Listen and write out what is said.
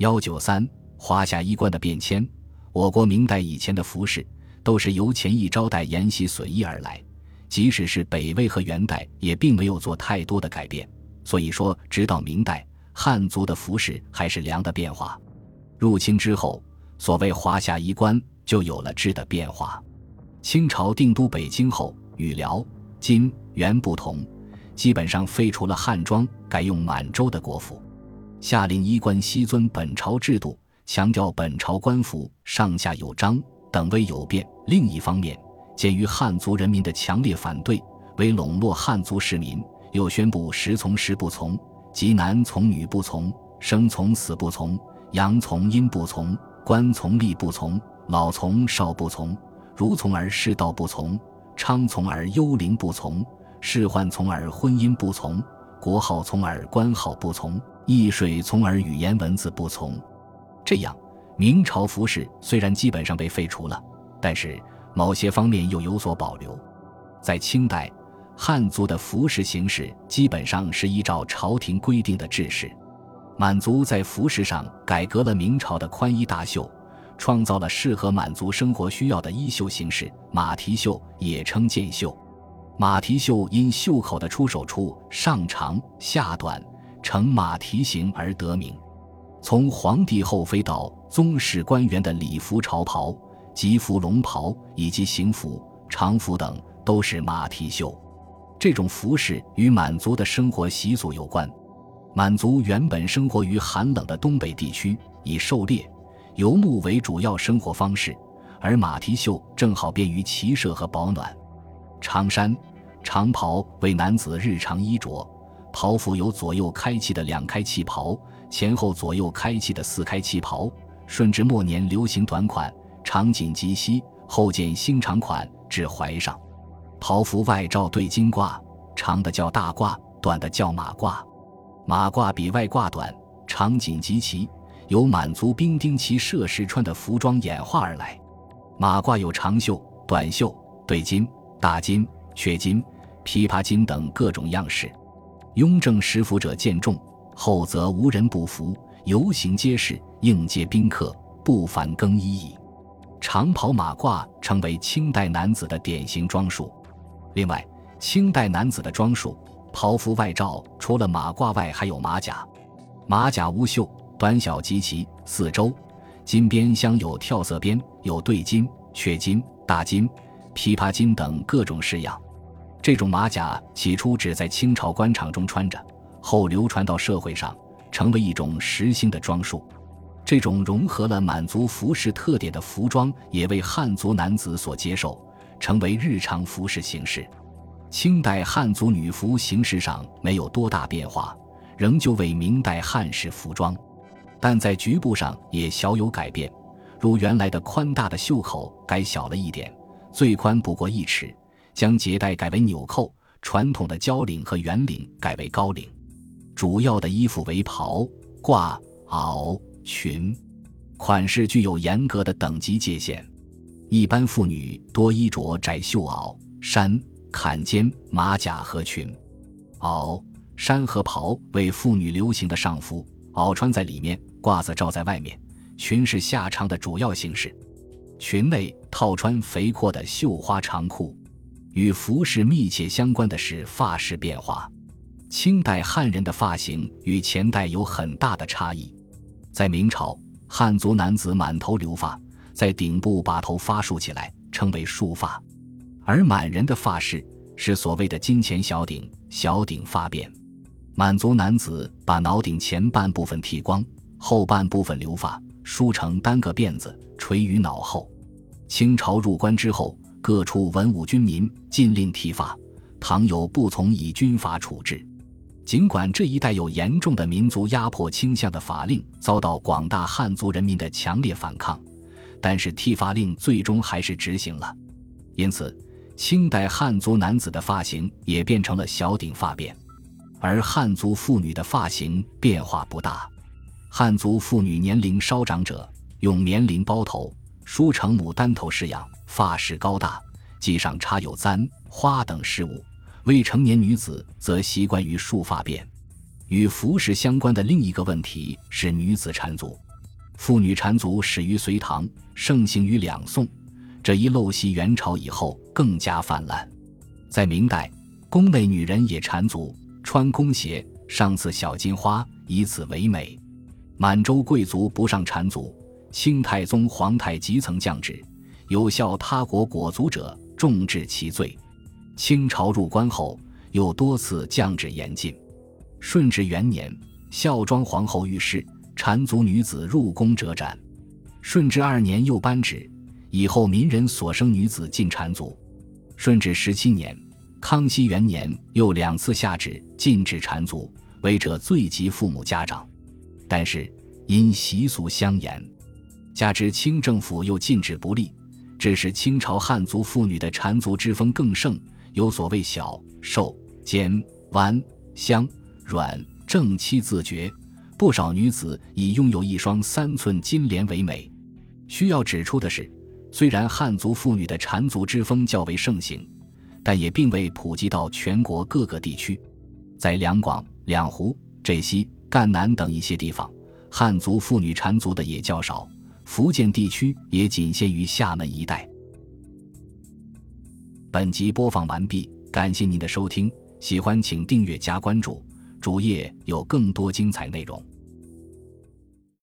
幺九三华夏衣冠的变迁，我国明代以前的服饰都是由前一朝代沿袭损益而来，即使是北魏和元代也并没有做太多的改变。所以说，直到明代，汉族的服饰还是量的变化。入清之后，所谓华夏衣冠就有了质的变化。清朝定都北京后，与辽、金、元不同，基本上废除了汉装，改用满洲的国服。下令衣冠悉遵本朝制度，强调本朝官服上下有章，等位有变。另一方面，鉴于汉族人民的强烈反对，为笼络汉族市民，又宣布时从时不从，即男从女不从，生从死不从，阳从阴不从，官从吏不从，老从少不从，儒从而世道不从，昌从而幽灵不从，仕宦从而婚姻不从，国号从而官号不从。易水从而语言文字不从，这样明朝服饰虽然基本上被废除了，但是某些方面又有所保留。在清代，汉族的服饰形式基本上是依照朝廷规定的制式。满族在服饰上改革了明朝的宽衣大袖，创造了适合满族生活需要的衣袖形式——马蹄袖，也称箭袖。马蹄袖因袖口的出手处上长下短。乘马蹄形而得名，从皇帝后妃到宗室官员的礼服朝袍、吉服龙袍以及行服、常服等都是马蹄袖。这种服饰与满族的生活习俗有关。满族原本生活于寒冷的东北地区，以狩猎、游牧为主要生活方式，而马蹄袖正好便于骑射和保暖。长衫、长袍为男子日常衣着。袍服有左右开气的两开气袍，前后左右开气的四开气袍。顺治末年流行短款，长颈及膝，后见新长款至怀上。袍服外罩对襟褂，长的叫大褂，短的叫马褂。马褂比外褂短，长颈及其，由满族兵丁骑射时穿的服装演化而来。马褂有长袖、短袖、对襟、大襟、缺襟、琵琶襟等各种样式。雍正食服者见重，后则无人不服，游行皆是，应接宾客，不凡更衣矣。长袍马褂成为清代男子的典型装束。另外，清代男子的装束，袍服外罩除了马褂外，还有马甲。马甲无袖，短小及其四周，金边镶有跳色边，有对襟、缺襟、大襟、琵琶襟等各种式样。这种马甲起初只在清朝官场中穿着，后流传到社会上，成为一种时兴的装束。这种融合了满族服饰特点的服装，也为汉族男子所接受，成为日常服饰形式。清代汉族女服形式上没有多大变化，仍旧为明代汉式服装，但在局部上也小有改变，如原来的宽大的袖口改小了一点，最宽不过一尺。将结带改为纽扣，传统的交领和圆领改为高领。主要的衣服为袍、褂、袄、裙，款式具有严格的等级界限。一般妇女多衣着窄袖袄、衫、坎肩、马甲和裙。袄、衫和袍为妇女流行的上服，袄穿在里面，褂子罩在外面。裙是下长的主要形式，裙内套穿肥阔的绣花长裤。与服饰密切相关的是发饰变化。清代汉人的发型与前代有很大的差异。在明朝，汉族男子满头留发，在顶部把头发竖起来，称为束发；而满人的发饰是所谓的金钱小顶，小顶发辫。满族男子把脑顶前半部分剃光，后半部分留发，梳成单个辫子，垂于脑后。清朝入关之后。各处文武军民禁令剃发，倘有不从，以军法处置。尽管这一带有严重的民族压迫倾向的法令遭到广大汉族人民的强烈反抗，但是剃发令最终还是执行了。因此，清代汉族男子的发型也变成了小顶发辫，而汉族妇女的发型变化不大。汉族妇女年龄稍长者用棉绫包头，梳成牡丹头式样。发饰高大，髻上插有簪、花等饰物；未成年女子则习惯于束发辫。与服饰相关的另一个问题是女子缠足。妇女缠足始于隋唐，盛行于两宋。这一陋习元朝以后更加泛滥。在明代，宫内女人也缠足，穿宫鞋，上刺小金花，以此为美。满洲贵族不上缠足，清太宗皇太极曾降旨，有效他国裹足者，重治其罪。清朝入关后，又多次降旨严禁。顺治元年，孝庄皇后遇事。缠足女子入宫者斩。顺治二年又颁旨，以后民人所生女子禁缠足。顺治十七年，康熙元年又两次下旨禁止缠足，违者罪及父母家长。但是因习俗相沿，加之清政府又禁止不利，致使清朝汉族妇女的缠足之风更盛。有所谓小、瘦、尖、弯、香、软、正七自觉。不少女子以拥有一双三寸金莲为美。需要指出的是，虽然汉族妇女的缠足之风较为盛行，但也并未普及到全国各个地区。在两广、两湖、浙西、赣南等一些地方，汉族妇女缠足的也较少。福建地区也仅限于厦门一带。本集播放完毕，感谢您的收听，喜欢请订阅加关注，主页有更多精彩内容。